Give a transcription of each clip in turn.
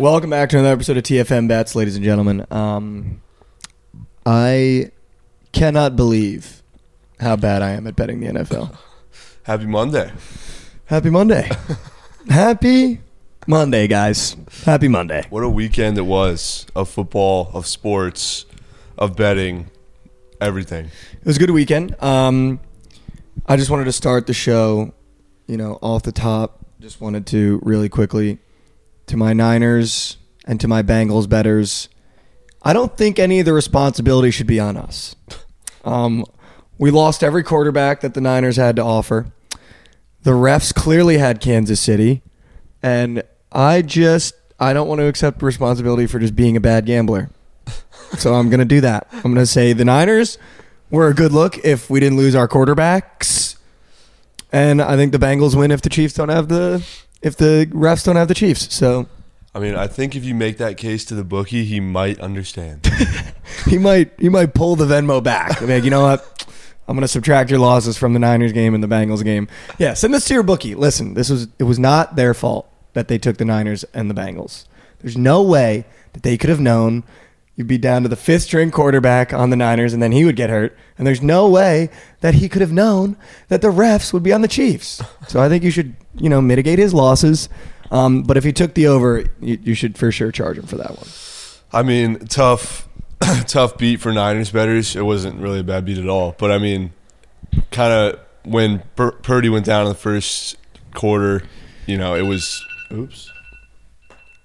Welcome back to another episode of TFM Bets, ladies and gentlemen. Um, I cannot believe how bad I am at betting the NFL. Happy Monday. Happy Monday. Happy Monday, guys. Happy Monday. What a weekend it was of football, of sports, of betting, everything. It was a good weekend. Um, I just wanted to start the show, you know, off the top. Just wanted to really quickly to my Niners and to my Bengals betters. I don't think any of the responsibility should be on us. Um, we lost every quarterback that the Niners had to offer. The refs clearly had Kansas City, and I just I don't want to accept responsibility for just being a bad gambler. So I'm going to do that. I'm going to say the Niners were a good look if we didn't lose our quarterbacks. And I think the Bengals win if the Chiefs don't have the if the refs don't have the Chiefs. So I mean, I think if you make that case to the bookie, he might understand. he might he might pull the Venmo back. I Like, you know what? I'm going to subtract your losses from the Niners game and the Bengals game. Yeah, send this to your bookie. Listen, this was it was not their fault that they took the Niners and the Bengals. There's no way that they could have known you'd be down to the fifth string quarterback on the Niners and then he would get hurt. And there's no way that he could have known that the refs would be on the Chiefs. So I think you should, you know, mitigate his losses. Um, but if he took the over, you, you should for sure charge him for that one. I mean, tough, tough beat for Niners betters. It wasn't really a bad beat at all. But I mean, kind of when Pur- Purdy went down in the first quarter, you know, it was oops,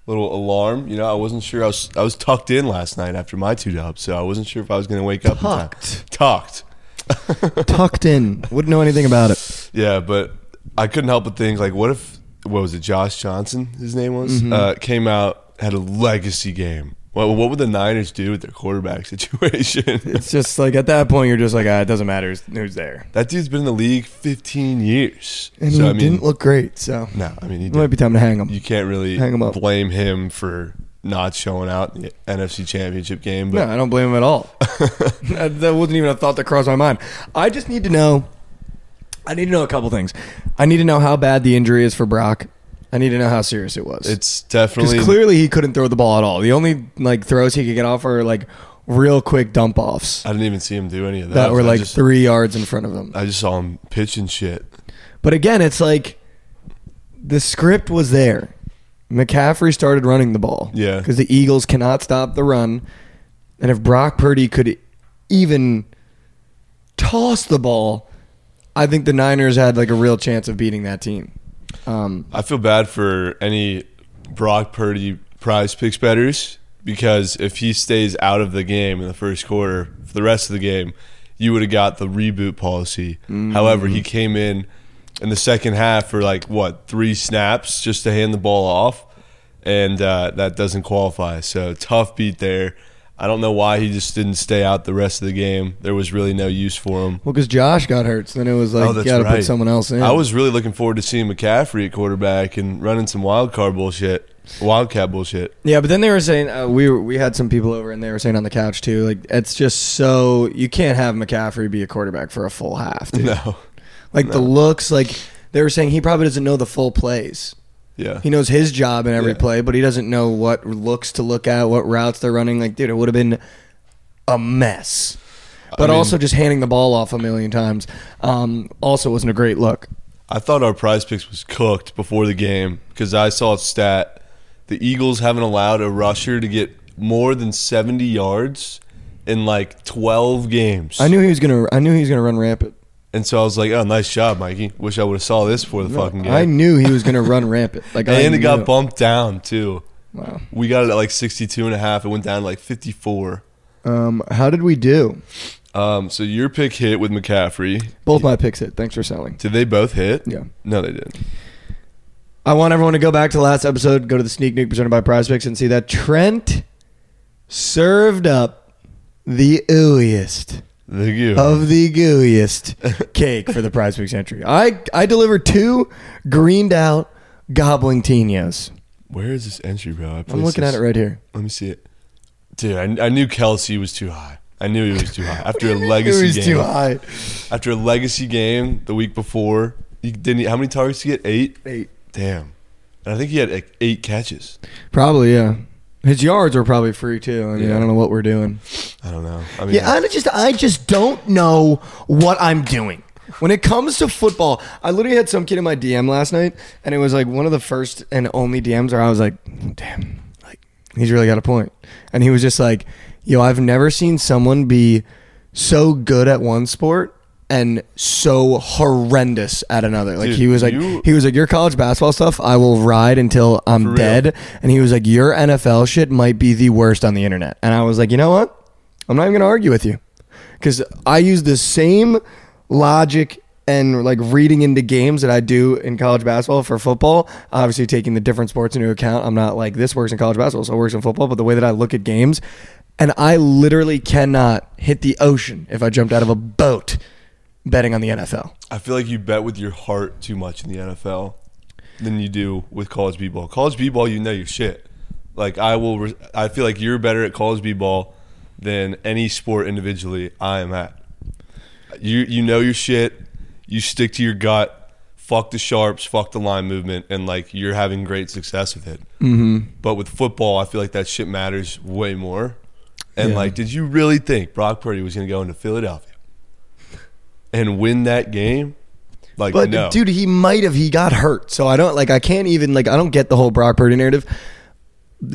little alarm. You know, I wasn't sure. I was I was tucked in last night after my two dubs, so I wasn't sure if I was going to wake up Tucked. Tucked. Tucked in. Wouldn't know anything about it. Yeah, but I couldn't help but think like, what if what was it? Josh Johnson, his name was, Mm-hmm. uh, came out had a legacy game. What, what would the Niners do with their quarterback situation? It's just like at that point, you're just like, ah, it doesn't matter who's- there. that dude's been in the league 15 years. And so he I mean, didn't look great, so no, I mean he it might be time to hang him. You can't really Hang him up. blame him for not showing out in the NFC Championship game, but no, I don't blame him at all. that, that wasn't even a thought that crossed my mind. I just need to know. I need to know a couple things. I need to know how bad the injury is for Brock. I need to know how serious it was. it's definitely because clearly he couldn't throw the ball at all. The only like throws he could get off are like real quick dump offs I didn't even see him do any of that. that were I like just, three yards in front of him. I just saw him pitching shit. But again, it's like the script was there. McCaffrey started running the ball. Yeah. Because the Eagles cannot stop the run. And if Brock Purdy could even toss the ball, I think the Niners had like a real chance of beating that team. Um, I feel bad for any Brock Purdy prize picks betters because if he stays out of the game in the first quarter for the rest of the game, you would have got the reboot policy. However, he came in in the second half for like what three snaps just to hand the ball off, and uh, that doesn't qualify. So tough beat there. I don't know why he just didn't stay out the rest of the game. There was really no use for him. well, because Josh got hurt, so then it was like Oh, you got to right. put someone else in. I was really looking forward to seeing McCaffrey at quarterback and running some wild card bullshit, wildcat bullshit. Yeah, but then they were saying uh, we were, we had some people over and they were saying on the couch too, like it's just so you can't have McCaffrey be a quarterback for a full half. Dude. No, Like the looks, like they were saying he probably doesn't know the full plays. Yeah, He knows his job in every Yeah. play, but he doesn't know what looks to look at, what routes they're running. Like, dude, it would have been a mess. But mean- also just handing the ball off a million times um, also wasn't a great look. I thought our prize picks was cooked before the game because I saw a stat: the Eagles haven't allowed a rusher to get more than seventy yards in like twelve games. I knew he was gonna. I knew he was gonna run rampant. And so I was like, "Oh, nice job, Mikey. Wish I would have saw this before the fucking game." I knew he was gonna run rampant. Like, I and it knew. got bumped down too. Wow. We got it at like 62 and a half. It went down to like 54. Um, how did we do? Um, so your pick hit with McCaffrey. Both my picks hit. Thanks for selling. Did they both hit? Yeah. No, they didn't. I want everyone to go back to the last episode, go to the sneak nuke presented by Prize Picks, and see that Trent served up the ooeyest The goo. of the gooiest cake for the Prize Picks entry. I I delivered two greened out gobbling tinios. Where is this entry, bro? I I'm placed looking this- at it right here. Let me see it. Dude, I, I knew Kelce was too high. I knew he was too high. After a legacy it was game. too high. After a legacy game the week before, you didn't. How many targets did you get? Eight. Eight. Damn. and I think he had like eight catches. Probably, yeah. His yards were probably free too. I mean, Yeah. I don't know what we're doing. I don't know. I mean, Yeah, I just I just don't know what I'm doing. When it comes to football, I literally had some kid in my DM last night, and it was like one of the first and only DMs where I was like, "Damn, like he's really got a point." And he was just like, "Yo, I've never seen someone be so good at one sport and so horrendous at another." Like Dude, he was like, you- he was like, "Your college basketball stuff, I will ride until I'm dead." And he was like, "Your NFL shit might be the worst on the internet." And I was like, "You know what? I'm not even gonna argue with you." because I use the same logic and like reading into games that I do in college basketball for football. Obviously, taking the different sports into account, I'm not like this works in college basketball, so it works in football. But the way that I look at games, and I literally cannot hit the ocean if I jumped out of a boat betting on the NFL. I feel like you bet with your heart too much in the NFL than you do with college b-ball. College b-ball, you know your shit. Like I will, re- I feel like you're better at college b-ball than any sport individually I am at. You you know your shit. You stick to your gut. Fuck the sharps. Fuck the line movement, and like you're having great success with it. Mm-hmm. But with football, I feel like that shit matters way more. And Yeah. like, did you really think Brock Purdy was going to go into Philadelphia and win that game? Like, But no. dude, he might have. He got hurt, so I don't like. I can't even like. I don't get the whole Brock Purdy narrative.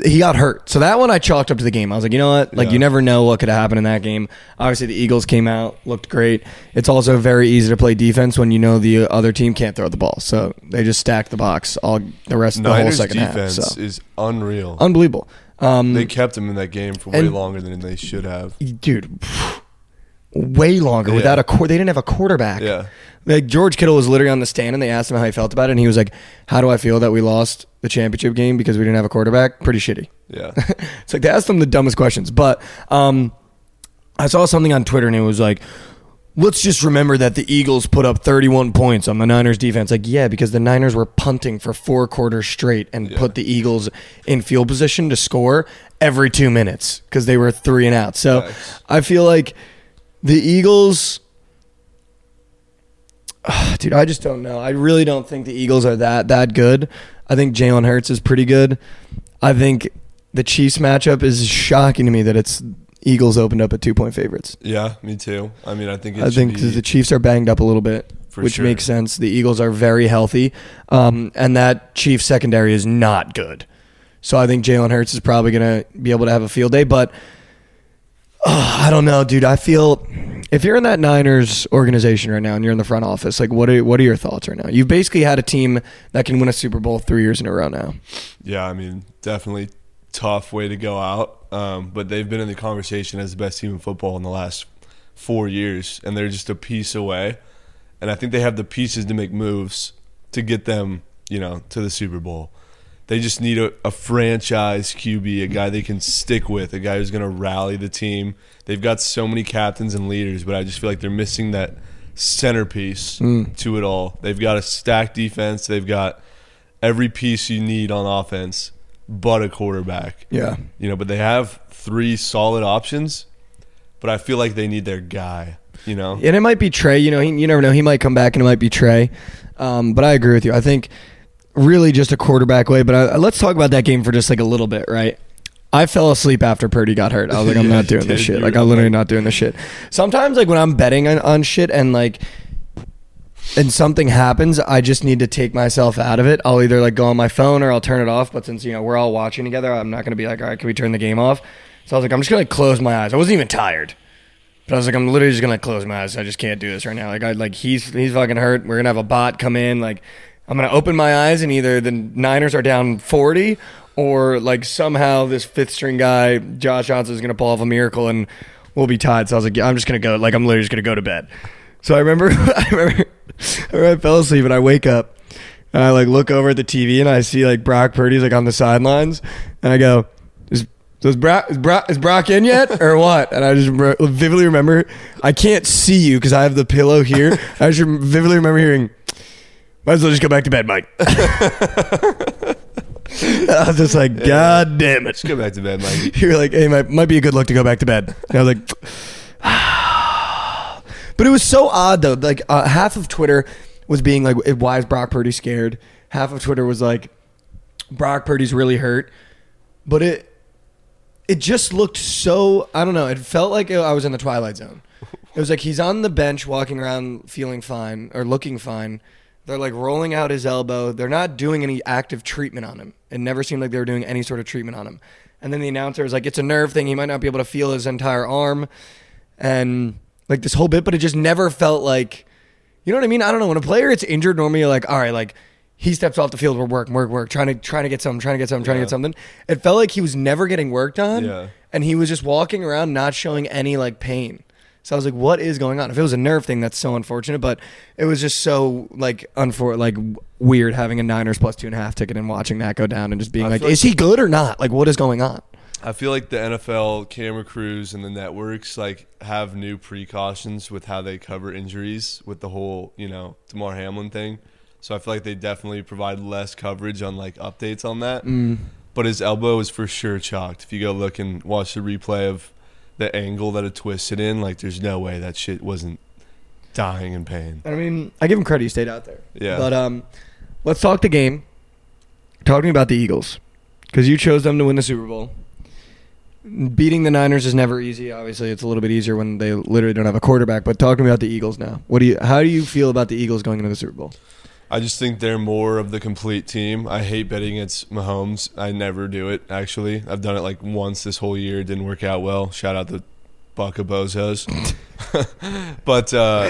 He got hurt, so that one I chalked up to the game. I was like, you know what? Like, Yeah. you never know what could have happened in that game. Obviously, the Eagles came out, looked great. It's also very easy to play defense when you know the other team can't throw the ball, so they just stacked the box all the rest of the whole second defense half. So is unreal. unbelievable, um, they kept him in that game for way and- longer than they should have. dude. Way longer Yeah. without a quar They didn't have a quarterback. Yeah. Like George Kittle was literally on the stand and they asked him how he felt about it and he was like, "How do I feel that we lost the championship game because we didn't have a quarterback? Pretty shitty." Yeah. it's like they asked him the dumbest questions. But um, I saw something on Twitter and it was like, "Let's just remember that the Eagles put up 31 points on the Niners defense." Like, yeah, because the Niners were punting for four quarters straight and Yeah. put the Eagles in field position to score every two minutes because they were three and out. So Facts. I feel like the Eagles. Dude, I just don't know. I really don't think the Eagles are that that good. I think Jalen Hurts is pretty good. I think the Chiefs matchup is shocking to me that it's Eagles opened up at two point favorites. yeah, me too. I mean, I think I think be, the Chiefs are banged up a little bit, For which sure. makes sense. The Eagles are very healthy, um, and that Chiefs secondary is not good. So I think Jalen Hurts is probably going to be able to have a field day. But oh, I don't know, dude. I feel if you're in that Niners organization right now and you're in the front office, like what are what are your thoughts right now? You've basically had a team that can win a Super Bowl three years in a row now. Yeah, I mean, definitely tough way to go out. Um, but they've been in the conversation as the best team in football in the last four years, and they're just a piece away. And I think they have the pieces to make moves to get them, you know, to the Super Bowl. They just need a, a franchise QB, a guy they can stick with, a guy who's going to rally the team. They've got so many captains and leaders, but I just feel like they're missing that centerpiece to it all. They've got a stacked defense. They've got every piece you need on offense, but a quarterback. Yeah. You know, but they have three solid options, but I feel like they need their guy. You know, And it might be Trey. You know, he, you never know. He might come back and it might be Trey. Um, but I agree with you. I think really just a quarterback way. But I, let's talk about that game for just like a little bit, right? I fell asleep after Purdy got hurt. I was like, I'm Yeah, not doing this shit. Like, I'm literally not doing this shit. Sometimes, like when I'm betting on, on shit and like, and something happens, I just need to take myself out of it. I'll either like go on my phone or I'll turn it off. But since you know we're all watching together, I'm not gonna be like, all right, can we turn the game off? So I was like, I'm just gonna close my eyes. I wasn't even tired. But I was like, I'm literally just gonna close my eyes. I just can't do this right now. Like, I like he's he's fucking hurt. We're gonna have a bot come in. Like, I'm gonna open my eyes and either the Niners are down 40 or like somehow this fifth string guy Josh Johnson is gonna pull off a miracle and we'll be tied. So I was like, I'm just gonna go. Like, I'm literally just gonna go to bed. So I remember, I remember, I fell asleep and I wake up and I like look over at the TV and I see like Brock Purdy's like on the sidelines and I go, is, is, Brock, is, Brock, is Brock in yet or what? And I just vividly remember, I can't see you because I have the pillow here. I just vividly remember hearing, might as well just go back to bed, Mike. I was just like, God damn it. let's go back to bed, Mike. You were like, hey, might, might be a good look to go back to bed. And I was like, but it was so odd though. Like uh, half of Twitter was being like, why is Brock Purdy scared? Half of Twitter was like, Brock Purdy's really hurt, but it it just looked so I don't know. It felt like I was in the twilight zone. It was like he's on the bench walking around feeling fine or looking fine. They're like rolling out his elbow. They're not doing any active treatment on him. It never seemed like they were doing any sort of treatment on him. And then the announcer was like, "It's a nerve thing. He might not be able to feel his entire arm." And like this whole bit, but it just never felt like you know what I mean? I don't know. When a player gets injured, normally you're like, all right, like he steps off the field, we're work, work, work, trying to trying to get something, trying to get something, trying to get something. It felt like he was never getting worked on, Yeah. and he was just walking around not showing any like pain. So I was like, what is going on? If it was a nerve thing, that's so unfortunate. But it was just so like unfor like weird having a Niners plus two and a half ticket and watching that go down and just being I like, feel like- is he good or not? Like, what is going on? I feel like the NFL camera crews and the networks like have new precautions with how they cover injuries with the whole, you know, Damar Hamlin thing. So I feel like they definitely provide less coverage on like updates on that. Mm. But his elbow is for sure chalked. If you go look and watch the replay of the angle that it twisted in, like there's no way that shit wasn't dying in pain. I mean, I give him credit; he stayed out there. Yeah. But um, let's talk the game. Talk to me about the Eagles because you chose them to win the Super Bowl. Beating the Niners is never easy. Obviously, it's a little bit easier when they literally don't have a quarterback. But talk to me about the Eagles now. What do you? How do you feel about the Eagles going into the Super Bowl? I just think they're more of the complete team. I hate betting against Mahomes. I never do it, actually. I've done it like once this whole year. It didn't work out well. Shout out to Bucka Bozos. but uh,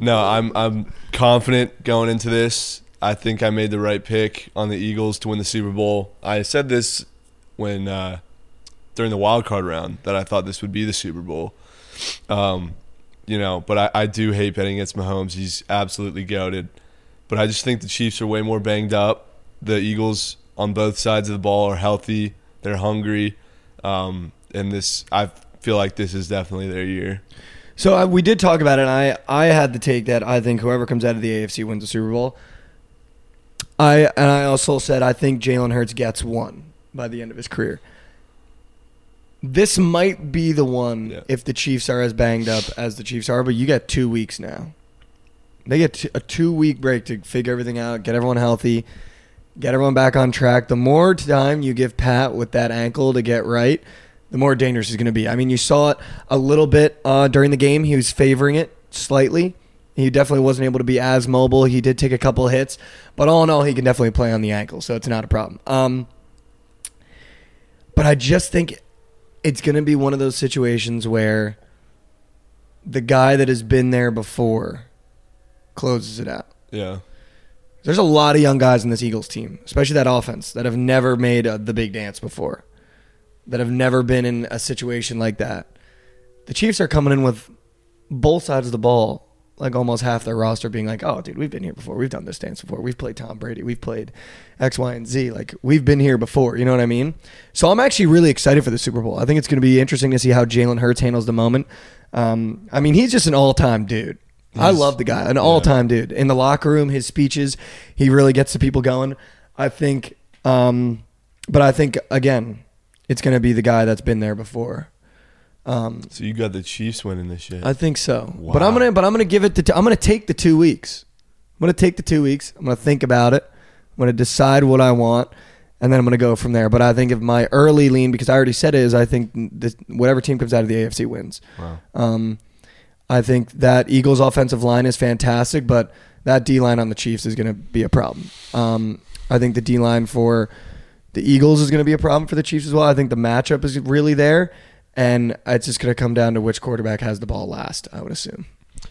no, I'm I'm confident going into this. I think I made the right pick on the Eagles to win the Super Bowl. I said this when uh, during the wild card round that I thought this would be the Super Bowl. Um, you know, but I, I do hate betting against Mahomes. He's absolutely goaded. But I just think the Chiefs are way more banged up. The Eagles on both sides of the ball are healthy. They're hungry, um, and this I feel like this is definitely their year. So I, we did talk about it. And I I had the take that I think whoever comes out of the AFC wins the Super Bowl. I and I also said I think Jalen Hurts gets one by the end of his career. This might be the one Yeah. if the Chiefs are as banged up as the Chiefs are, but you get two weeks now. They get a two week break to figure everything out, get everyone healthy, get everyone back on track. The more time you give Pat with that ankle to get right, the more dangerous he's going to be. I mean, you saw it a little bit uh, during the game. He was favoring it slightly. He definitely wasn't able to be as mobile. He did take a couple of hits, but all in all, he can definitely play on the ankle, so it's not a problem. Um, but I just think it's going to be one of those situations where the guy that has been there before closes it out. Yeah, There's a lot of young guys in this Eagles team, especially that offense, that have never made uh, the big dance before, that have never been in a situation like that. The Chiefs are coming in with both sides of the ball, like almost half their roster being like, "Oh, dude, we've been here before. We've done this dance before. We've played Tom Brady. We've played X, Y, and Z. Like we've been here before." You know what I mean? So I'm actually really excited for the Super Bowl. I think it's going to be interesting to see how Jalen Hurts handles the moment. Um, I mean, he's just an all-time dude. I love the guy, an all-time dude. In the locker room, his speeches, he really gets the people going. I think, um, but I think again, it's going to be the guy that's been there before. Um, so you got the Chiefs winning this shit. I think so. But I'm gonna, but I'm gonna give it. To, I'm gonna take the two weeks. I'm gonna take the two weeks. I'm gonna think about it. I'm gonna decide what I want, and then I'm gonna go from there. But I think if my early lean, because I already said it, is I think this, whatever team comes out of the AFC wins. wow. Um, I think that Eagles' offensive line is fantastic, but that D line on the Chiefs is going to be a problem. Um, I think the D line for the Eagles is going to be a problem for the Chiefs as well. I think the matchup is really there, and it's just going to come down to which quarterback has the ball last. I would assume.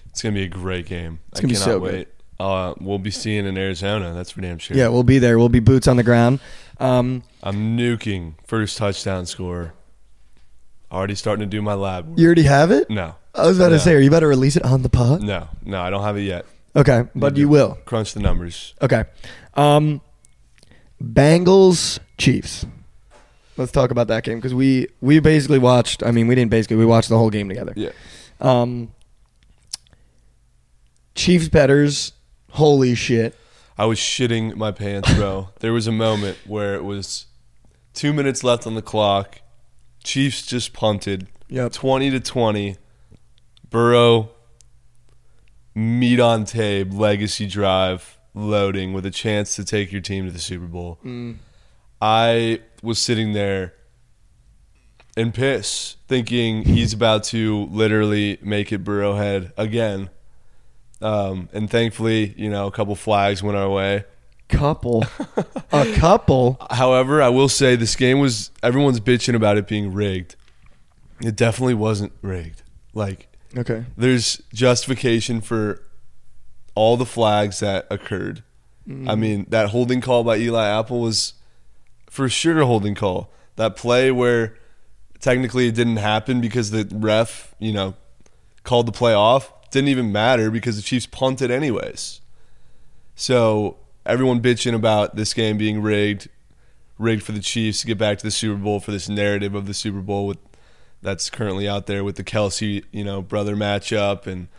It's gonna be a great game. It's I gonna be cannot so good. wait. Uh, we'll be seeing in Arizona. That's for damn sure. Yeah, we'll be there. We'll be boots on the ground. Um, I'm nuking first touchdown score. Already starting to do my lab. Work. you already have it. No, I was about to say, are you about to release it on the pod? no, no. I don't have it yet. Okay, but you will. crunch the numbers. Okay. Um, Bengals Chiefs. Let's talk about that game because we we basically watched. I mean, we didn't basically. We watched the whole game together. Yeah. Um, Chiefs betters. Holy shit! I was shitting my pants, bro. there was a moment where it was two minutes left on the clock. Chiefs just punted. Yep. 20 to 20. Burrow, meet on tape, legacy drive, loading with a chance to take your team to the Super Bowl. Mm. I was sitting there in piss, thinking he's about to literally make it Burrowhead again. Um, and thankfully, you know, a couple flags went our way. Couple, a couple. However, I will say this game was everyone's bitching about it being rigged. It definitely wasn't rigged. Like Okay. there's justification for all the flags that occurred. I mm. mean, that holding call by Eli Apple was for sure a holding call. That play where technically it didn't happen because the ref, you know, called the play off didn't even matter because the Chiefs punted anyways. So everyone bitching about this game being rigged, rigged for the Chiefs to get back to the Super Bowl for this narrative of the Super Bowl with that's currently out there with the Kelce, you know, brother matchup and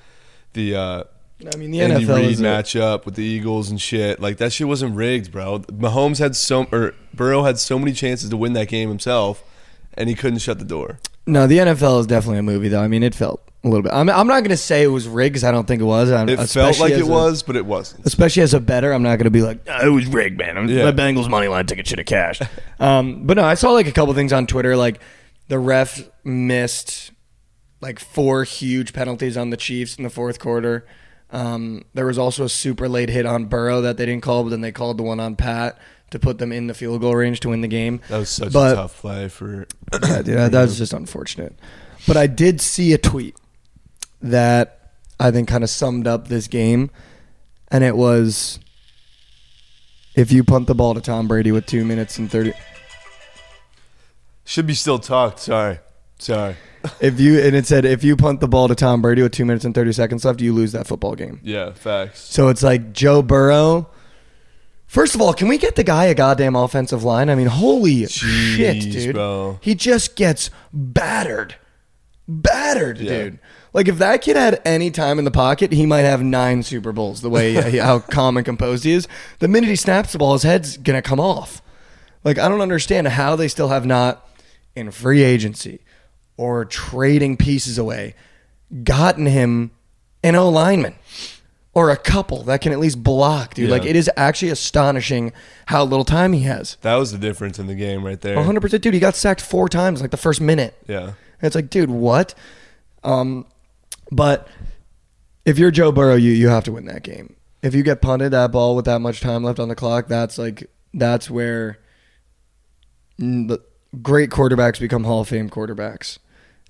the uh, I mean, the Andy NFL Reid matchup with the Eagles and shit. Like that shit wasn't rigged, bro. Mahomes had so or Burrow had so many chances to win that game himself, and he couldn't shut the door. No, the NFL is definitely a movie, though. I mean, it felt a little bit. I'm, I'm not going to say it was rigged because I don't think it was. I'm, It felt like it a- was, but it wasn't. Especially as a better, I'm not going to be like, "Oh, it was rigged, man. I'm, Yeah. My Bengals money line ticket should have cashed. um, but no, I saw like a couple things on Twitter. Like the ref missed like four huge penalties on the Chiefs in the fourth quarter. Um, there was also a super late hit on Burrow that they didn't call, but then they called the one on Pat to put them in the field goal range to win the game. That was such But- a tough play for. yeah, dude, that, that was just unfortunate. But I did see a tweet that I think kind of summed up this game, and it was if you punt the ball to Tom Brady with two minutes and thirty, Should be still talked. Sorry, sorry. if you and it said if you punt the ball to Tom Brady with two minutes and thirty seconds left, you lose that football game. Yeah, facts. So it's like Joe Burrow. First of all, can we get the guy a goddamn offensive line? I mean, holy shit, dude. bro. He just gets battered. Battered, Yeah. dude. Like if that kid had any time in the pocket, he might have nine Super Bowls. The way he- how calm and composed he is. The minute he snaps the ball, his head's gonna come off. Like I don't understand how they still have not in free agency or trading pieces away gotten him an O lineman or a couple that can at least block, dude. Yeah. Like it is actually astonishing how little time he has. That was the difference in the game right there. 100%, dude. He got sacked four times like the first minute. Yeah, And it's like, dude, what? Um, but if you're Joe Burrow, you you have to win that game. If you get punted that ball with that much time left on the clock, that's like that's where the great quarterbacks become Hall of Fame quarterbacks.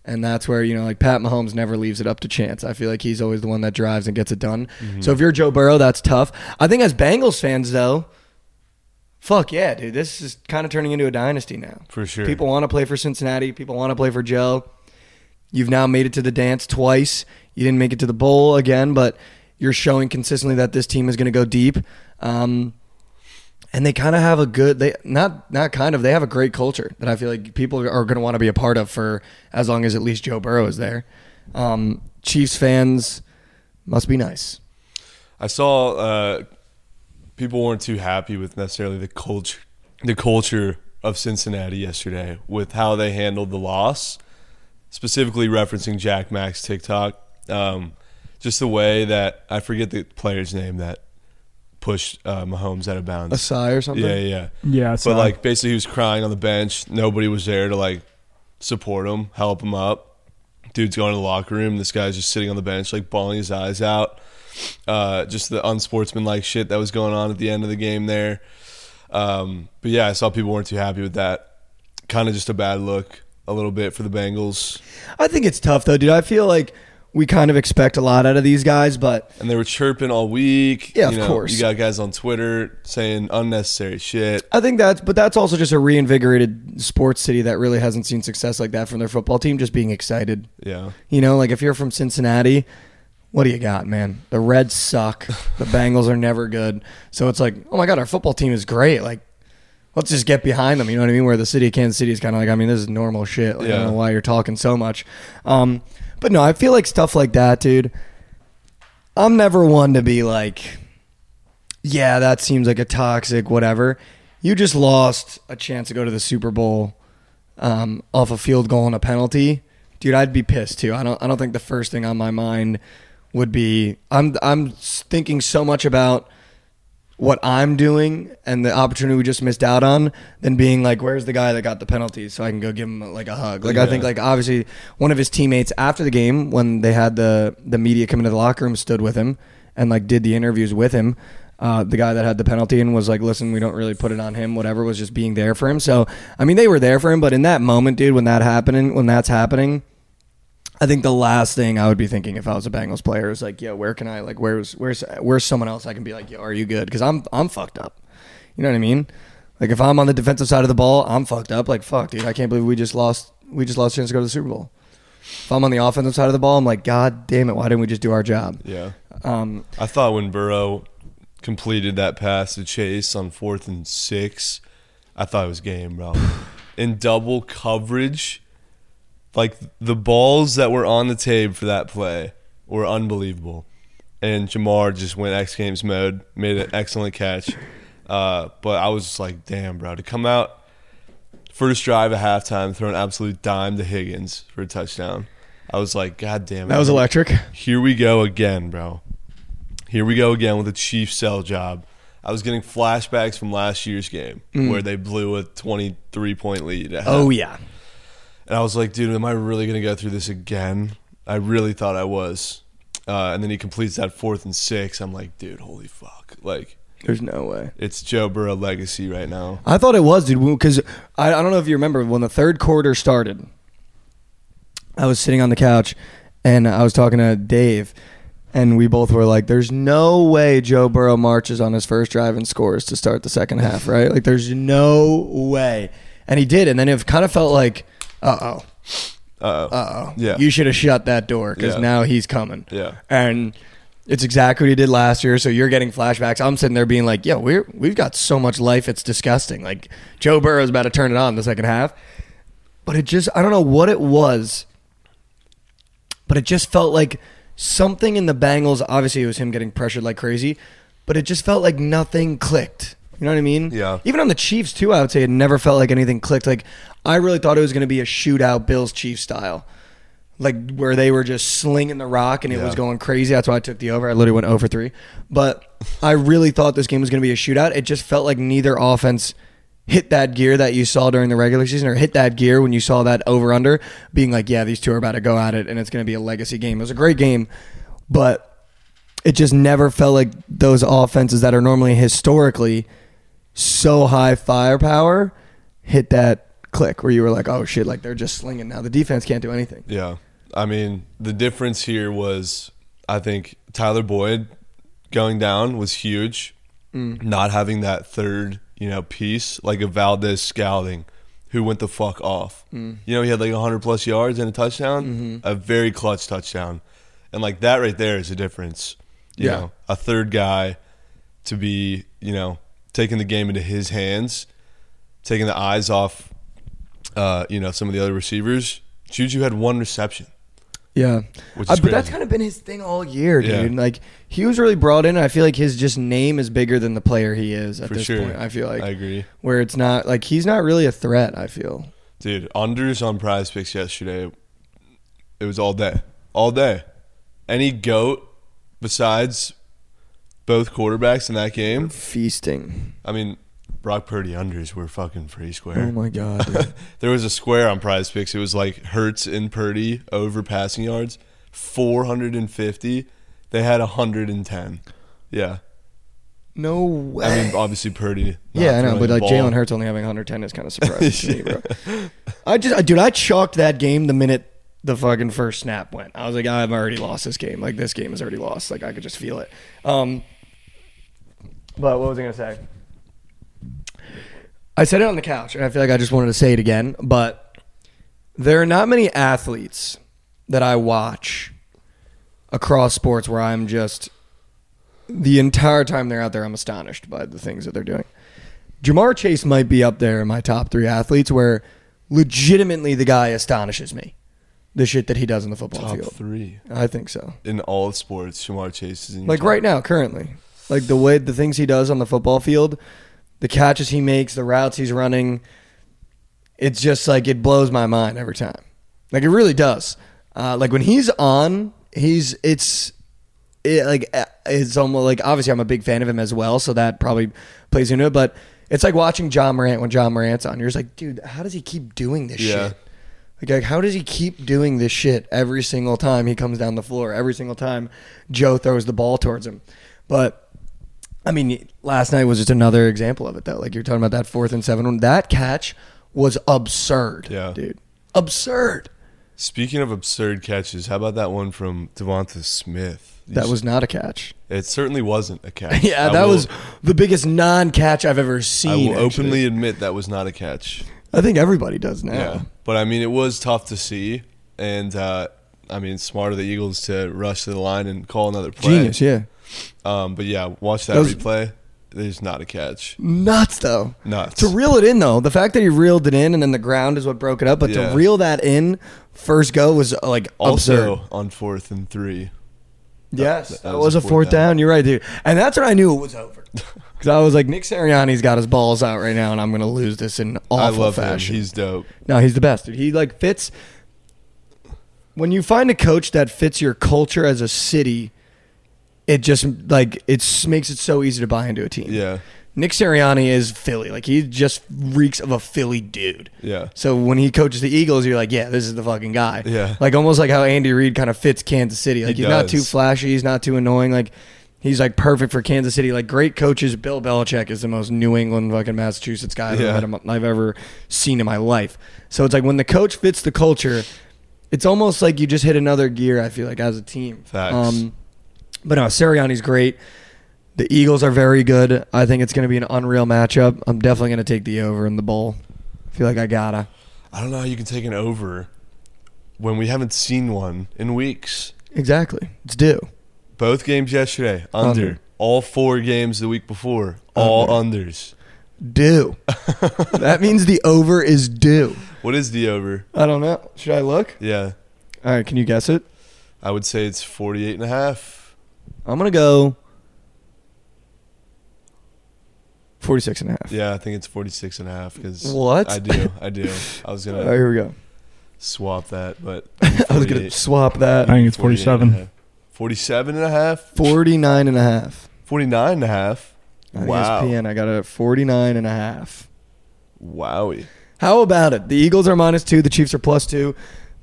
And that's where, you know, like Pat Mahomes never leaves it up to chance. I feel like he's always the one that drives and gets it done. So if you're Joe Burrow, that's tough. I think as Bengals fans, though, fuck yeah, dude. This is kind of turning into a dynasty now. for sure. People want to play for Cincinnati. People want to play for Joe. You've now made it to the dance twice. You didn't make it to the bowl again, but you're showing consistently that this team is going to go deep. Um, and they kind of have a good they not not kind of they have a great culture that I feel like people are going to want to be a part of for as long as at least Joe Burrow is there. Um, Chiefs fans must be nice. I saw uh, people weren't too happy with necessarily the culture, the culture of Cincinnati yesterday with how they handled the loss, specifically referencing Jack Mack's TikTok. Um, just the way that I forget the player's name that pushed uh, Mahomes out of bounds. Ossai or something. Yeah, yeah. Yeah, so But like basically, he was crying on the bench. Nobody was there to like support him, help him up. Dude's going to the locker room. This guy's just sitting on the bench, like bawling his eyes out. Uh, just the unsportsmanlike shit that was going on at the end of the game there. Um, but yeah, I saw people weren't too happy with that. Kind of just a bad look, a little bit for the Bengals. I think it's tough though, dude. I feel like we kind of expect a lot out of these guys, but And they were chirping all week. Yeah, You of know, course. You got guys on Twitter saying unnecessary shit. I think that's but that's also just a reinvigorated sports city that really hasn't seen success like that from their football team just being excited. Yeah. You know, like if you're from Cincinnati, what do you got, man? The Reds suck. the Bengals are never good. So it's like, oh my god, our football team is great. Like let's just get behind them, you know what I mean? Where the city of Kansas City is kind of like, I mean, this is normal shit. Like, I Yeah. don't know why you're talking so much. Um, but no, I feel like stuff like that, dude. I'm never one to be like, yeah, that seems like a toxic whatever. You just lost a chance to go to the Super Bowl um, off a field goal and a penalty, dude. I'd be pissed too. I don't. I don't think the first thing on my mind would be. I'm. I'm thinking so much about what I'm doing and the opportunity we just missed out on than being like, where's the guy that got the penalty so I can go give him like a hug. Like I think like obviously one of his teammates after the game when they had the the media come into the locker room stood with him and like did the interviews with him. Uh, the guy that had the penalty and was like, listen, we don't really put it on him. Whatever was just being there for him. So I mean, they were there for him, but in that moment, dude, when that happening, when that's happening, I think the last thing I would be thinking if I was a Bengals player is like, yo, where can I like, where's where's where's someone else I can be like, yo, are you good? Because I'm I'm fucked up. You know what I mean? Like if I'm on the defensive side of the ball, I'm fucked up. Like fuck, dude, I can't believe we just lost. We just lost a chance to go to the Super Bowl. If I'm on the offensive side of the ball, I'm like, God damn it, why didn't we just do our job? Yeah. Um, I thought when Burrow completed that pass to Chase on fourth and six, I thought it was game, bro. In double coverage, like the balls that were on the tape for that play were unbelievable. And Ja'Marr just went X Games mode, made an excellent catch. Uh, but I was just like, damn, bro, to come out first drive at halftime, throw an absolute dime to Higgins for a touchdown. I was like, God damn it. that was electric. Here we go again, bro. Here we go again with a chief sell job. I was getting flashbacks from last year's game where they blew a 23 point lead. half. Oh yeah, And I was like, dude, am I really going to go through this again? I really thought I was. Uh, and then he completes that fourth and six. I'm like, dude, holy fuck. Like, there's no way. it's Joe Burrow legacy right now. I thought it was, dude, because I, I don't know if you remember when the third quarter started. I was sitting on the couch and I was talking to Dave, and we both were like, "There's no way Joe Burrow marches on his first drive and scores to start the second half, right? Like, there's no way." And he did, and then it kind of felt like, "Uh oh, uh oh, Yeah. you should have shut that door because Yeah. now he's coming." Yeah. and it's exactly what he did last year. So you're getting flashbacks. I'm sitting there being like, "Yo, we're we've got so much life. It's disgusting." Like Joe Burrow's about to turn it on the second half, but it just I don't know what it was, but it just felt like something in the Bengals. Obviously, it was him getting pressured like crazy, but it just felt like nothing clicked. You know what I mean? Yeah. Even on the Chiefs too, I would say it never felt like anything clicked. Like I really thought it was going to be a shootout, Bills Chiefs style, like where they were just slinging the rock and it was going crazy. That's why I took the over. I literally went over three, but I really thought this game was going to be a shootout. It just felt like neither offense hit that gear that you saw during the regular season or hit that gear when you saw that over under being like, yeah, these two are about to go at it and it's going to be a legacy game. It was a great game, but it just never felt like those offenses that are normally historically so high firepower hit that click where you were like, oh shit, like they're just slinging now. The defense can't do anything. Yeah. I mean, the difference here was I think Tyler Boyd going down was huge. Mm. Not having that third, you know, piece like a Valdes-Scantling who went the fuck off. Mm. You know, he had like 100 plus yards and a touchdown, mm-hmm. a very clutch touchdown. And like that right there is a difference. You Yeah. know, a third guy to be, you know, taking the game into his hands, taking the eyes off uh, you know, some of the other receivers. Juju had one reception. Yeah, Which Uh, but that's kind of been his thing all year, Yeah. dude. Like he was really brought in. I feel like his just name is bigger than the player he is at For this sure. point. I feel like I agree. where it's not like he's not really a threat. I feel. Dude, unders on prize picks yesterday, it was all day. All day. Any GOAT besides both quarterbacks in that game? Feasting. I mean, Brock Purdy unders were fucking free square. Oh my god, there was a square on prize picks. It was like Hurts and Purdy over passing yards, 450. They had 110. Yeah. no way. I mean, obviously Purdy. yeah, I know, but like. Jalen Hurts only having 110 is kind of surprising to me, bro. I just, I- dude, I chalked that game the minute the fucking first snap went. I was like, I've already lost this game. Like this game is already lost. Like I could just feel it. Um, but what was I gonna say? I said it on the couch, and I feel like I just wanted to say it again. But there are not many athletes that I watch across sports where I'm just the entire time they're out there, I'm astonished by the things that they're doing. Ja'Marr Chase might be up there in my top three athletes where legitimately the guy astonishes me. The shit that he does in the football Top field. three. I think so. In all sports, Ja'Marr Chase is in your Like top right now, currently. Like the way the things he does on the football field, the catches he makes, the routes he's running, it's just like it blows my mind every time. Like it really does. Uh, like when he's on, he's it's it, like uh, it's almost like obviously I'm a big fan of him as well, so that probably plays into it. But it's like watching Ja Morant when Ja Morant's on. You're just like, dude, how does he keep doing this Yeah. shit? Like, like, how does he keep doing this shit every single time he comes down the floor? Every single time Joe throws the ball towards him. But I mean, last night was just another example of it, though. Like you're talking about that fourth and seven one. That catch was absurd, Yeah. dude, absurd. Speaking of absurd catches, how about that one from DeVonta Smith? You That was not a catch. It certainly wasn't a catch. yeah, I that will- was the biggest non-catch I've ever seen. I will actually. openly admit that was not a catch. I think everybody does now. Yeah, but I mean, it was tough to see, and uh, I mean, smart of the Eagles to rush to the line and call another play. Genius, yeah. Um, but yeah, watch that, That was- replay. There's not a catch. Nuts though. Nuts. To reel it in though, the fact that he reeled it in and then the ground is what broke it up, but Yeah. to reel that in first go was uh, like also absurd. on fourth and three. Yes, that that, was was, a fourth down. down. You're right, dude. And that's when I knew it was over. Because I was like, Nick Sirianni's got his balls out right now, and I'm going to lose this in awful I love fashion. him. He's dope. no, he's the best, dude. He like fits. When you find a coach that fits your culture as a city, it just like it makes it so easy to buy into a team. Yeah, Nick Sirianni is Philly. Like he just reeks of a Philly dude. yeah, So when he coaches the Eagles, you're like, yeah, this is the fucking guy. Yeah. Like almost like how Andy Reid kind of fits Kansas City. Like He he's not too flashy, he's not too annoying. Like he's like perfect for Kansas City. Like great coaches. Bill Belichick is the most New England fucking Massachusetts guy Yeah. ever, met in- I've ever seen in my life. So it's like when the coach fits the culture, it's almost like you just hit another gear. I feel like as a team. Facts. Um, but no, Sirianni's great. The Eagles are very good. I think it's going to be an unreal matchup. I'm definitely going to take the over in the bowl. I feel like I gotta. I don't know how you can take an over when we haven't seen one in weeks. Exactly. It's due. Both games yesterday under. Under. All four games the week before all unders. Due. that means the over is due. What is the over? I don't know. Should I look? Yeah, All right. Can you guess it? I would say it's 48 and a half. I'm going to go 46 and a half. Yeah, I think it's 46 and a half because What? I do. I do. I was going All to right, here we go. swap that, but I was going to swap that. I that. think it's 48 and a 47. half. 47 and a half? 49 and a half. 49 and a half? On Wow. ESPN, I got it at 49 and a half. Wowie. How about it? The Eagles are minus two. The Chiefs are plus two.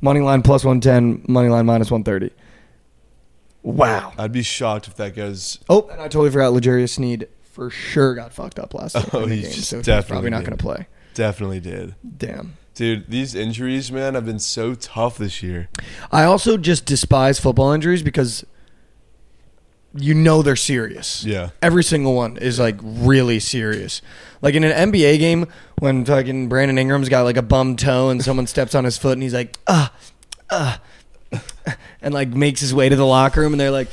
Money line plus 110. Money line minus 130. Wow. I'd be shocked if that goes. Oh, and I totally forgot. L'Jarius Sneed for sure got fucked up last night Oh, in the he game, just so he's definitely probably not going to play. Definitely did. Damn. Dude, these injuries, man, have been so tough this year. I also just despise football injuries because you know they're serious. Yeah. Every single one is like really serious. Like in an NBA game, when fucking Brandon Ingram's got like a bum toe and someone steps on his foot and he's like, ah, ah, and like makes his way to the locker room and they're like,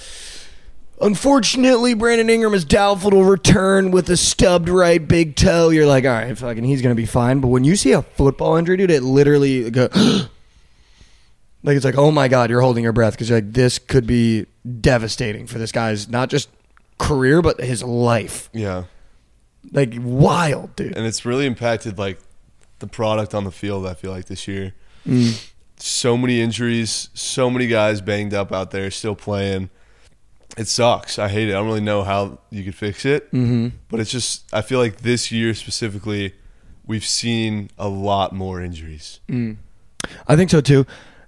unfortunately, Brandon Ingram is doubtful to return with a stubbed right big toe. You're like, all right, fucking, he's gonna be fine. But when you see a football injury, dude, it literally go. Like it's like, oh my god, you're holding your breath because you're like, this could be devastating for this guy's not just career but his life. Yeah. Like wild, dude. And it's really impacted, like, the product on the field, I feel like, this year. Mm. So many injuries, so many guys banged up out there, still playing. It sucks. I hate it. I don't really know how you could fix it. Mm-hmm. But it's just, I feel like this year specifically, we've seen a lot more injuries. Mm. I think so too.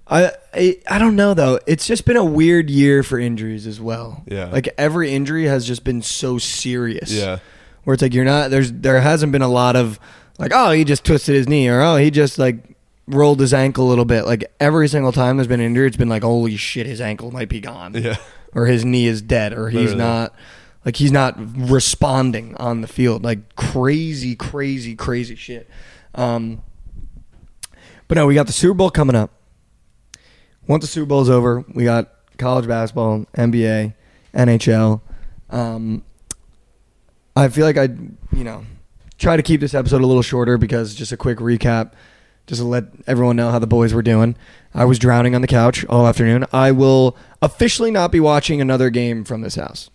I, I I don't know though. It's just been a weird year for injuries as well. Yeah. Like every injury has just been so serious. Yeah. Where it's like you're not there's there hasn't been a lot of like oh he just twisted his knee or oh he just like rolled his ankle a little bit. Like every single time there's been an injury, it's been like holy shit his ankle might be gone. Yeah. or his knee is dead or he's Literally. not like he's not responding on the field like crazy crazy crazy shit um but no we got the super bowl coming up once the super Bowl is over we got college basketball nba nhl um i feel like i you know try to keep this episode a little shorter because just a quick recap just to let everyone know how the boys were doing. I was drowning on the couch all afternoon. I will officially not be watching another game from this house.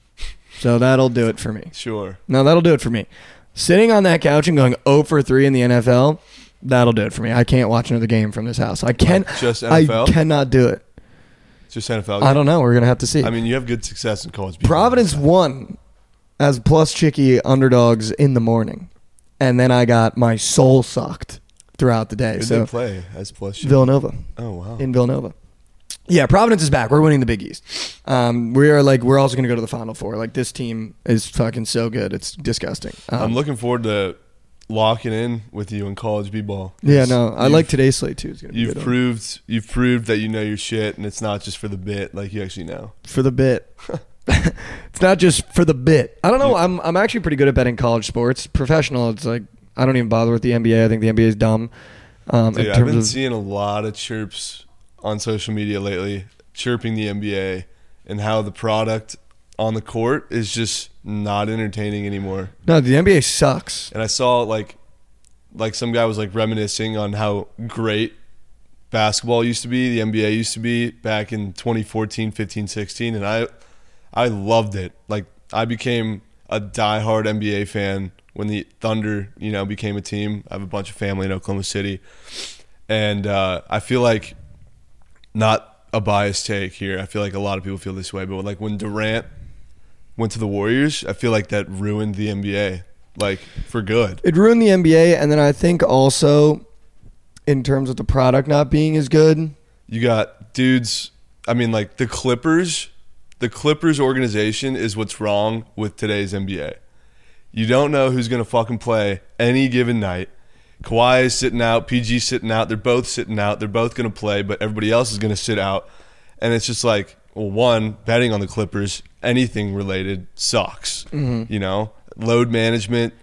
So that'll do it for me. Sure. No, that'll do it for me. Sitting on that couch and going 0 for 3 in the NFL, that'll do it for me. I can't watch another game from this house. I can't. Just NFL. I cannot do it. Just NFL. I don't know. We're gonna have to see. I mean, you have good success in college. Providence won as plus chicky underdogs in the morning, and then I got my soul sucked throughout the day. Who so they play as plus? shit? Villanova Oh wow. in Villanova. Yeah, Providence is back. We're winning the Big East. Um, we are like we're also going to go to the Final Four. Like this team is fucking so good. It's disgusting. Um, I'm looking forward to locking in with you in college b-ball. Yeah, no, I like today's slate too. It's be You've good proved you've proved that you know your shit, and it's not just for the bit. Like you actually know. for the bit. it's not just for the bit. I don't know. I'm I'm actually pretty good at betting college sports. Professional, it's like I don't even bother with the NBA. I think the NBA is dumb. Um, Dude, in I've terms been of seeing a lot of chirps on social media lately, chirping the NBA and how the product on the court is just not entertaining anymore. no, the NBA sucks. And I saw like like some guy was like reminiscing on how great basketball used to be, the NBA used to be back in 2014, 15, 16 and I I loved it. Like I became a diehard NBA fan when the Thunder, you know, became a team. I have a bunch of family in Oklahoma City. And uh, I feel like not a biased take here. I feel like a lot of people feel this way, but like when Durant went to the Warriors, I feel like that ruined the NBA, like for good. It ruined the NBA, and then I think also in terms of the product not being as good. You got dudes. I mean, like the Clippers. The Clippers organization is what's wrong with today's NBA. You don't know who's going to fucking play any given night. Kawhi is sitting out. PG sitting out. They're both sitting out. They're both going to play, but everybody else is going to sit out. And it's just like, well, one, betting on the Clippers, anything related sucks. Mm-hmm. You know, load management.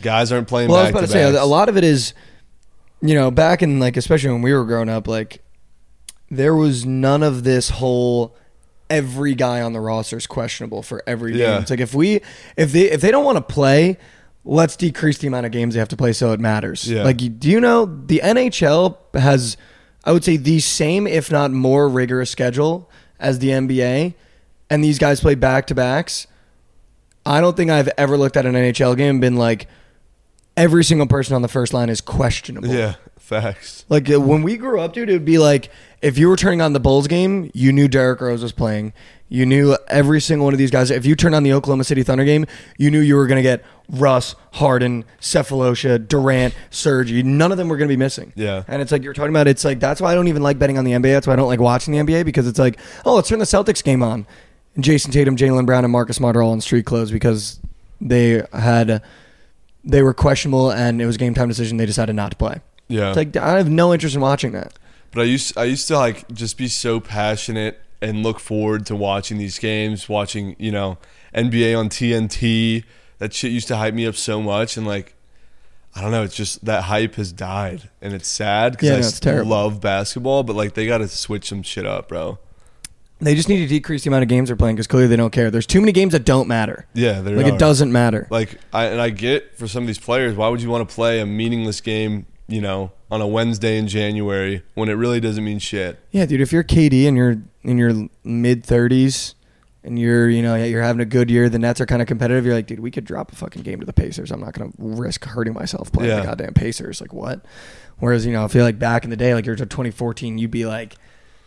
Guys aren't playing Well, I was about to to say a lot of it is, you know, back in like especially when we were growing up, like there was none of this whole every guy on the roster is questionable for every game. Yeah. It's like if we if they if they don't want to play, let's decrease the amount of games they have to play so it matters. Yeah. Like, you- do you know the NHL has, I would say, the same if not more rigorous schedule as the NBA, and these guys play back to backs. I don't think I've ever looked at an NHL game and been like, every single person on the first line is questionable. Yeah, facts. Like uh, when we grew up, dude, it would be like if you were turning on the Bulls game, you knew Derrick Rose was playing. You knew every single one of these guys. If you turned on the Oklahoma City Thunder game, you knew you were going to get Russ, Harden, Sefolosha, Durant, Serge. None of them were going to be missing. Yeah. And it's like you're talking about. It's like that's why I don't even like betting on the NBA. That's why I don't like watching the NBA because it's like, oh, let's turn the Celtics game on. And Jayson Tatum, Jaylen Brown, and Marcus Smart are all in street clothes because they had they were questionable and it was game time decision. They decided not to play. Yeah. It's like I have no interest in watching that. But I used I used to like just be so passionate and look forward to watching these games, watching you know NBA on TNT. That shit used to hype me up so much, and like I don't know, it's just that hype has died, and it's sad because Yeah, I no, still love basketball, but like they got to switch some shit up, bro. They just need to decrease the amount of games they're playing because clearly they don't care. There's too many games that don't matter. Yeah, there Like are. it doesn't matter. Like I and I get for some of these players, why would you want to play a meaningless game, you know, on a Wednesday in January when it really doesn't mean shit? Yeah, dude. If you're KD and you're in your mid 30s and you're you know you're having a good year, the Nets are kind of competitive. You're like, dude, we could drop a fucking game to the Pacers. I'm not gonna risk hurting myself playing Yeah. the goddamn Pacers. Like what? Whereas you know, I feel like back in the day, like you're 2014, you'd be like,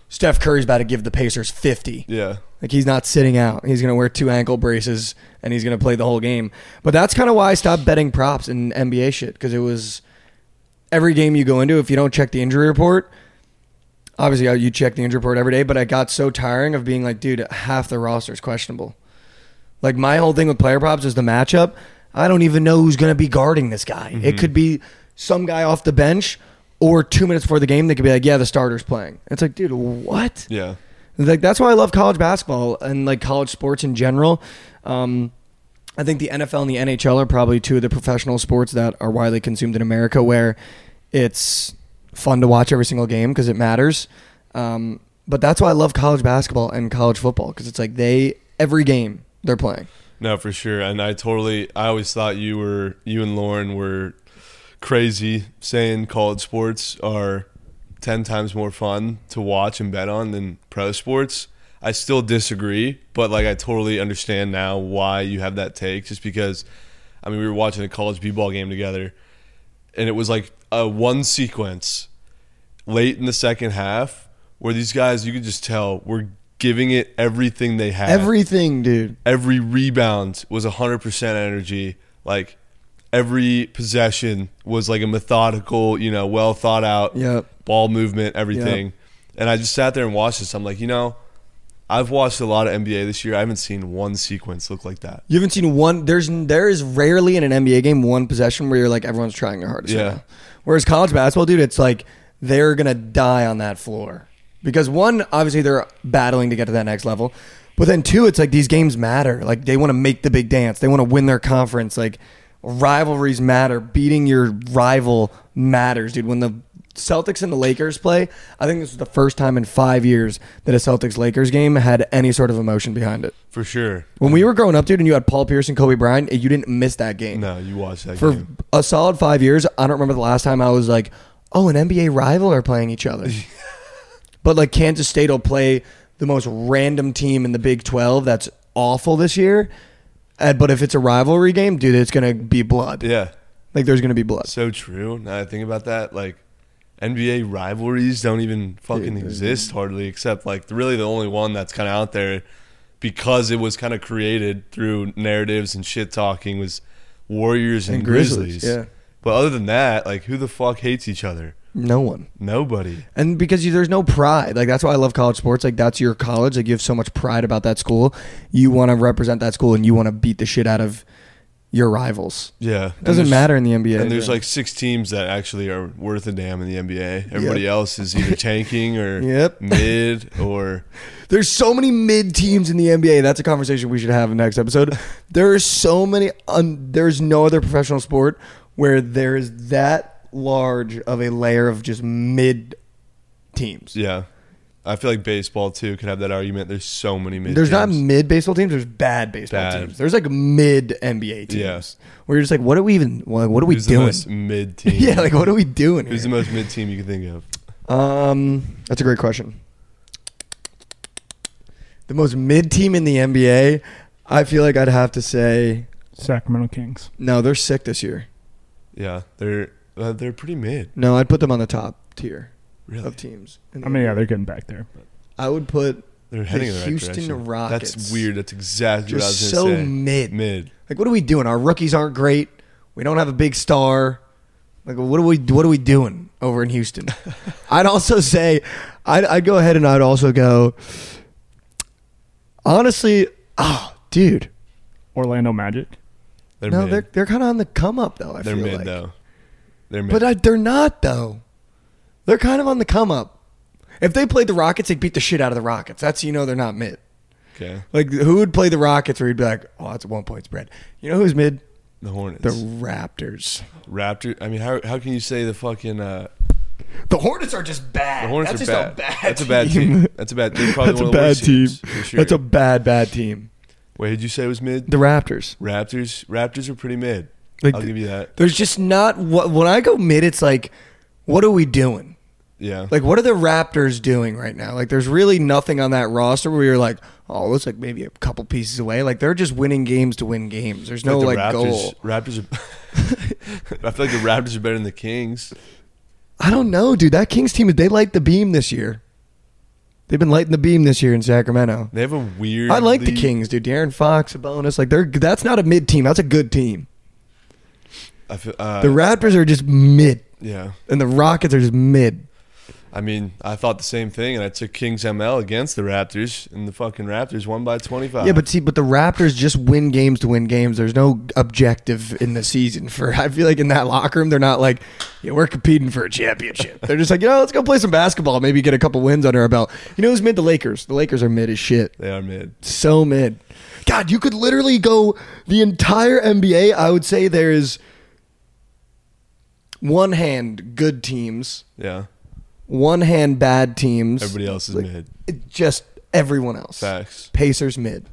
Steph Curry's about to give the Pacers 50. Yeah. Like he's not sitting out. He's gonna wear two ankle braces and he's gonna play the whole game. But that's kind of why I stopped betting props in NBA shit because it was every game you go into. If you don't check the injury report, obviously uh, you check the injury report every day. But I got so tiring of being like, dude, half the roster is questionable. Like my whole thing with player props is the matchup. I don't even know who's gonna be guarding this guy. It could be some guy off the bench. Or two minutes before the game, they could be like, "Yeah, the starter's playing." It's like, dude, what? Yeah. Like that's why I love college basketball and like college sports in general. Um, I think the NFL and the NHL are probably two of the professional sports that are widely consumed in America, where it's fun to watch every single game because it matters. Um, but that's why I love college basketball and college football because it's like they every game they're playing. No, for sure. And I totally I always thought you were you and Lauren were crazy saying college sports are 10 times more fun to watch and bet on than pro sports. I still disagree, but like I totally understand now why you have that take just because I mean we were watching a college b-ball game together and it was like a one sequence late in the second half where these guys you could just tell were giving it everything they had. Everything, dude. every rebound was 100% energy. Like every possession was like a methodical, you know, well thought out Yep. ball movement, everything. And I just sat there and watched this. I'm like, you know, I've watched a lot of NBA this year. I haven't seen one sequence look like that. You haven't seen one. There's there is rarely in an NBA game one possession where you're like everyone's trying their hardest. Yeah. now. Whereas college basketball, dude, it's like they're gonna die on that floor because one, obviously they're battling to get to that next level, but then two, it's like these games matter. Like they want to make the big dance. They want to win their conference. Like rivalries matter. Beating your rival matters, dude. When the Celtics and the Lakers play, I think this was the first time in five years that a Celtics Lakers game had any sort of emotion behind it. For sure. When we were growing up, dude, and you had Paul Pierce and Kobe Bryant, you didn't miss that game. No, you watched that For game. a solid five years, I don't remember the last time I was like, oh, an NBA rival are playing each other. but like Kansas State will play the most random team in the Big 12 that's awful this year. And, but if it's a rivalry game, dude, it's going to be blood. Yeah. Like there's going to be blood. So true. Now I think about that, like NBA rivalries don't even fucking Dude, exist hardly, except like really the only one that's kind of out there because it was kind of created through narratives and shit talking was Warriors and, And Grizzlies, Grizzlies. yeah. But other than that, like who the fuck hates each other? No one. Nobody. And because you, there's no pride, like that's why I love college sports. Like that's your college. Like you have so much pride about that school. You want to represent that school, and you want to beat the shit out of your rivals. Yeah. It doesn't matter in the NBA. And there's like six teams that actually are worth a damn in the NBA. Everybody else is either tanking or Yep. mid or There's so many mid teams in the NBA. That's a conversation we should have in the next episode. There are so many. Un, there's no other professional sport where there is that large of a layer of just mid teams. yeah. I feel like baseball too could have that argument. There's so many mid. There's not mid baseball teams. There's bad baseball Bad. teams. There's like mid NBA teams Yeah. where you're just like, what are we even? What what are we Who's the doing? most mid team? yeah, like what are we doing? Who's the here? most mid team you can think of? Um, that's a great question. The most mid team in the NBA, I feel like I'd have to say Sacramento Kings. no. They're sick this year. Yeah, they're uh, they're pretty mid. No, I'd put them on the top tier Really, of teams. in the I mean, yeah, they're getting back there. But I would put they're heading in the right Houston direction. Rockets. That's weird. That's exactly what I was just gonna so say. mid. Mid. Like, what are we doing? Our rookies aren't great. We don't have a big star. Like, what are we? What are we doing over in Houston? I'd also say, I'd, I'd go ahead and I'd also go. Honestly, oh, dude, Orlando Magic. They're no, mid. they're they're kind of on the come up though. I they're feel mid like. though. They're mid. but I, they're not though. They're kind of on the come up. If they played the Rockets, they'd beat the shit out of the Rockets. That's you know they're not mid. okay, Like who would play the Rockets where he'd be like, oh, it's a one point spread. You know who's mid? the Hornets. The Raptors. Raptor. I mean, how how can you say the fucking uh, The Hornets are just bad. the Hornets That's are just bad. a bad. That's a bad team. That's a bad. Probably That's a one of the bad team. sure. That's a bad, bad team. Wait, did you say it was mid? The Raptors. Raptors. Raptors are pretty mid. Like, I'll give you that. There's just not what when I go mid. It's like, what are we doing? Yeah. Like, what are the Raptors doing right now? Like, there's really nothing on that roster where you're like, oh, it looks like maybe a couple pieces away. Like, they're just winning games to win games. There's no the like Raptors, goal. Raptors are. I feel like the Raptors are better than the Kings. I don't know, dude. That Kings team, they light the beam this year. They've been lighting the beam this year in Sacramento. They have a weird. I like the Kings, dude. De'Aaron Fox, Sabonis. Like they're that's not a mid team. That's a good team. I feel, uh, The Raptors are just mid, yeah. and the Rockets are just mid. I mean, I thought the same thing, and I took Kings ML against the Raptors, and the fucking Raptors won by 25. Yeah, but see, but the Raptors just win games to win games. There's no objective in the season for. I feel like in that locker room, they're not like, yeah, we're competing for a championship. they're just like, you know, let's go play some basketball, maybe get a couple wins under our belt. You know who's mid? The Lakers. The Lakers are mid as shit. they are mid. So mid. God, you could literally go the entire NBA. I would say there is one hand good teams, Yeah. One hand bad teams. Everybody else is Like, mid. it- Just everyone else. Facts. Pacers mid.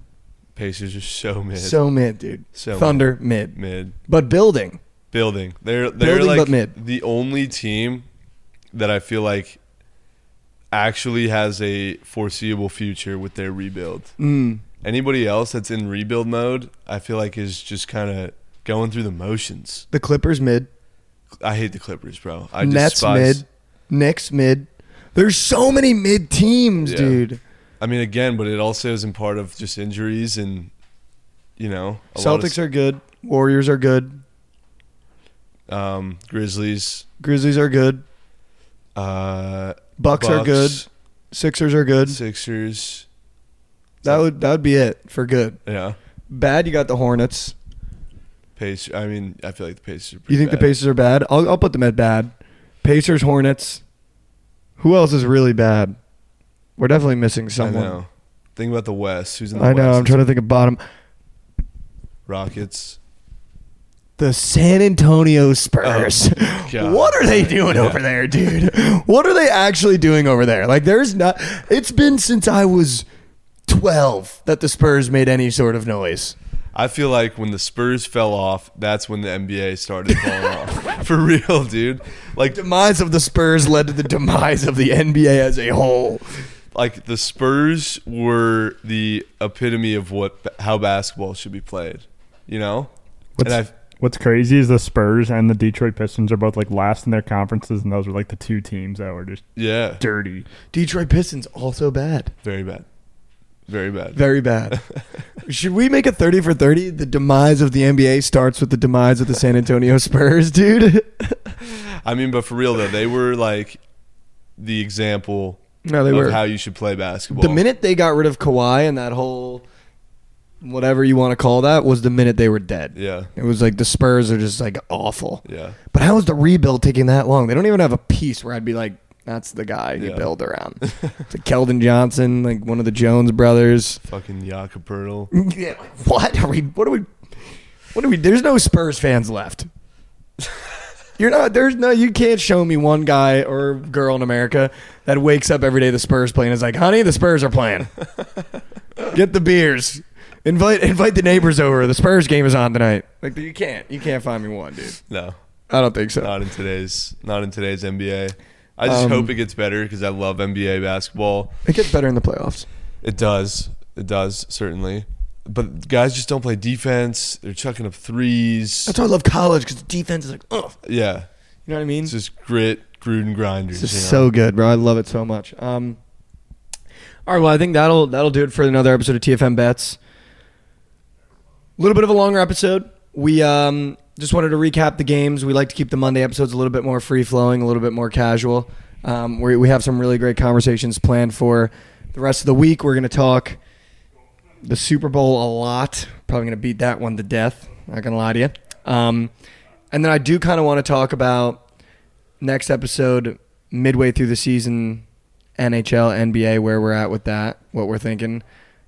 Pacers are so mid. So mid, dude. So Thunder mid. mid. But building. Building. They're they're Building, like but mid. the only team that I feel like actually has a foreseeable future with their rebuild. Mm. Anybody else that's in rebuild mode, I feel like is just kind of going through the motions. The Clippers mid. I hate the Clippers, bro. I Nets despise, mid. Knicks mid. There's so many mid teams, Yeah. dude. I mean, again, but it also isn't part of just injuries and you know a lot of Celtics are good. Warriors are good. um, Grizzlies. Grizzlies are good. Uh, Bucks, are good. Bucks, Sixers are good. Sixers. That would that would be it for good. Yeah. Bad, you got the Hornets. Pace. I mean, I feel like the Pacers. Are You pretty think the bad. Pacers are bad? I'll I'll put them at bad. Pacers, Hornets. Who else is really bad? We're definitely missing someone. I know. Think about the West. Who's in the I know. West? I'm trying to think of bottom. Rockets. The San Antonio Spurs. Oh, what are they doing Yeah. over there, dude? What are they actually doing over there? Like, there's not. It's been since I was 12 that the Spurs made any sort of noise. I feel like when the Spurs fell off, that's when the NBA started falling off. For real, dude. Like, the Demise of the Spurs led to the demise of the NBA as a whole. like the Spurs were the epitome of what how basketball should be played. You know. What's, and I, what's crazy is the Spurs and the Detroit Pistons are both like last in their conferences, and those were like the two teams that were just yeah, dirty. Detroit Pistons also bad. very bad, very bad. Very bad. Should we make a 30 for 30? The demise of the NBA starts with the demise of the San Antonio Spurs, dude. I mean, but for real though, they were like the example no, they of were. how you should play basketball. The minute they got rid of Kawhi and that whole whatever you want to call that was the minute they were dead. yeah, It was like the Spurs are just like awful. yeah, But how is the rebuild taking that long? They don't even have a piece where I'd be like, that's the guy you Yeah. build around. it's like Keldon Johnson, like one of the Jones brothers. fucking Jakob Poeltl. Yeah, what are we? What are we? What are we? There's no Spurs fans left. You're not. There's no. You can't show me one guy or girl in America that wakes up every day the Spurs playing is like, honey, the Spurs are playing. Get the beers. Invite invite the neighbors over. The Spurs game is on tonight. Like you can't. You can't find me one, dude. No, I don't think so. not in today's not in today's NBA. I just Um, hope it gets better because I love NBA basketball. It gets better in the playoffs. It does. It does certainly. But guys just don't play defense. They're chucking up threes. That's why I love college because defense is like, ugh. yeah, You know what I mean? it's just grit, Gruden grinders. It's you just know? so good, bro. I love it so much. Um, all right, well, I think that'll that'll do it for another episode of TFM Bets. A little bit of a longer episode. We um, just wanted to recap the games. We like to keep the Monday episodes a little bit more free flowing, a little bit more casual. Um, we we have some really great conversations planned for the rest of the week. We're going to talk the Super Bowl a lot. Probably going to beat that one to death. Not going to lie to you. Um, and then I do kind of want to talk about next episode midway through the season NHL, NBA, where we're at with that, what we're thinking,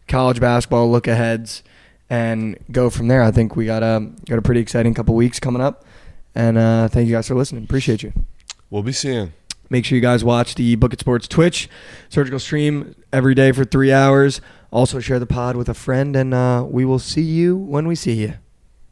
college basketball look aheads, and go from there. I think we got a got a pretty exciting couple weeks coming up, and uh, thank you guys for listening. Appreciate you. We'll be seeing. Make sure you guys watch the Book It Sports Twitch surgical stream every day for three hours. Also share the pod with a friend, and uh, we will see you when we see you.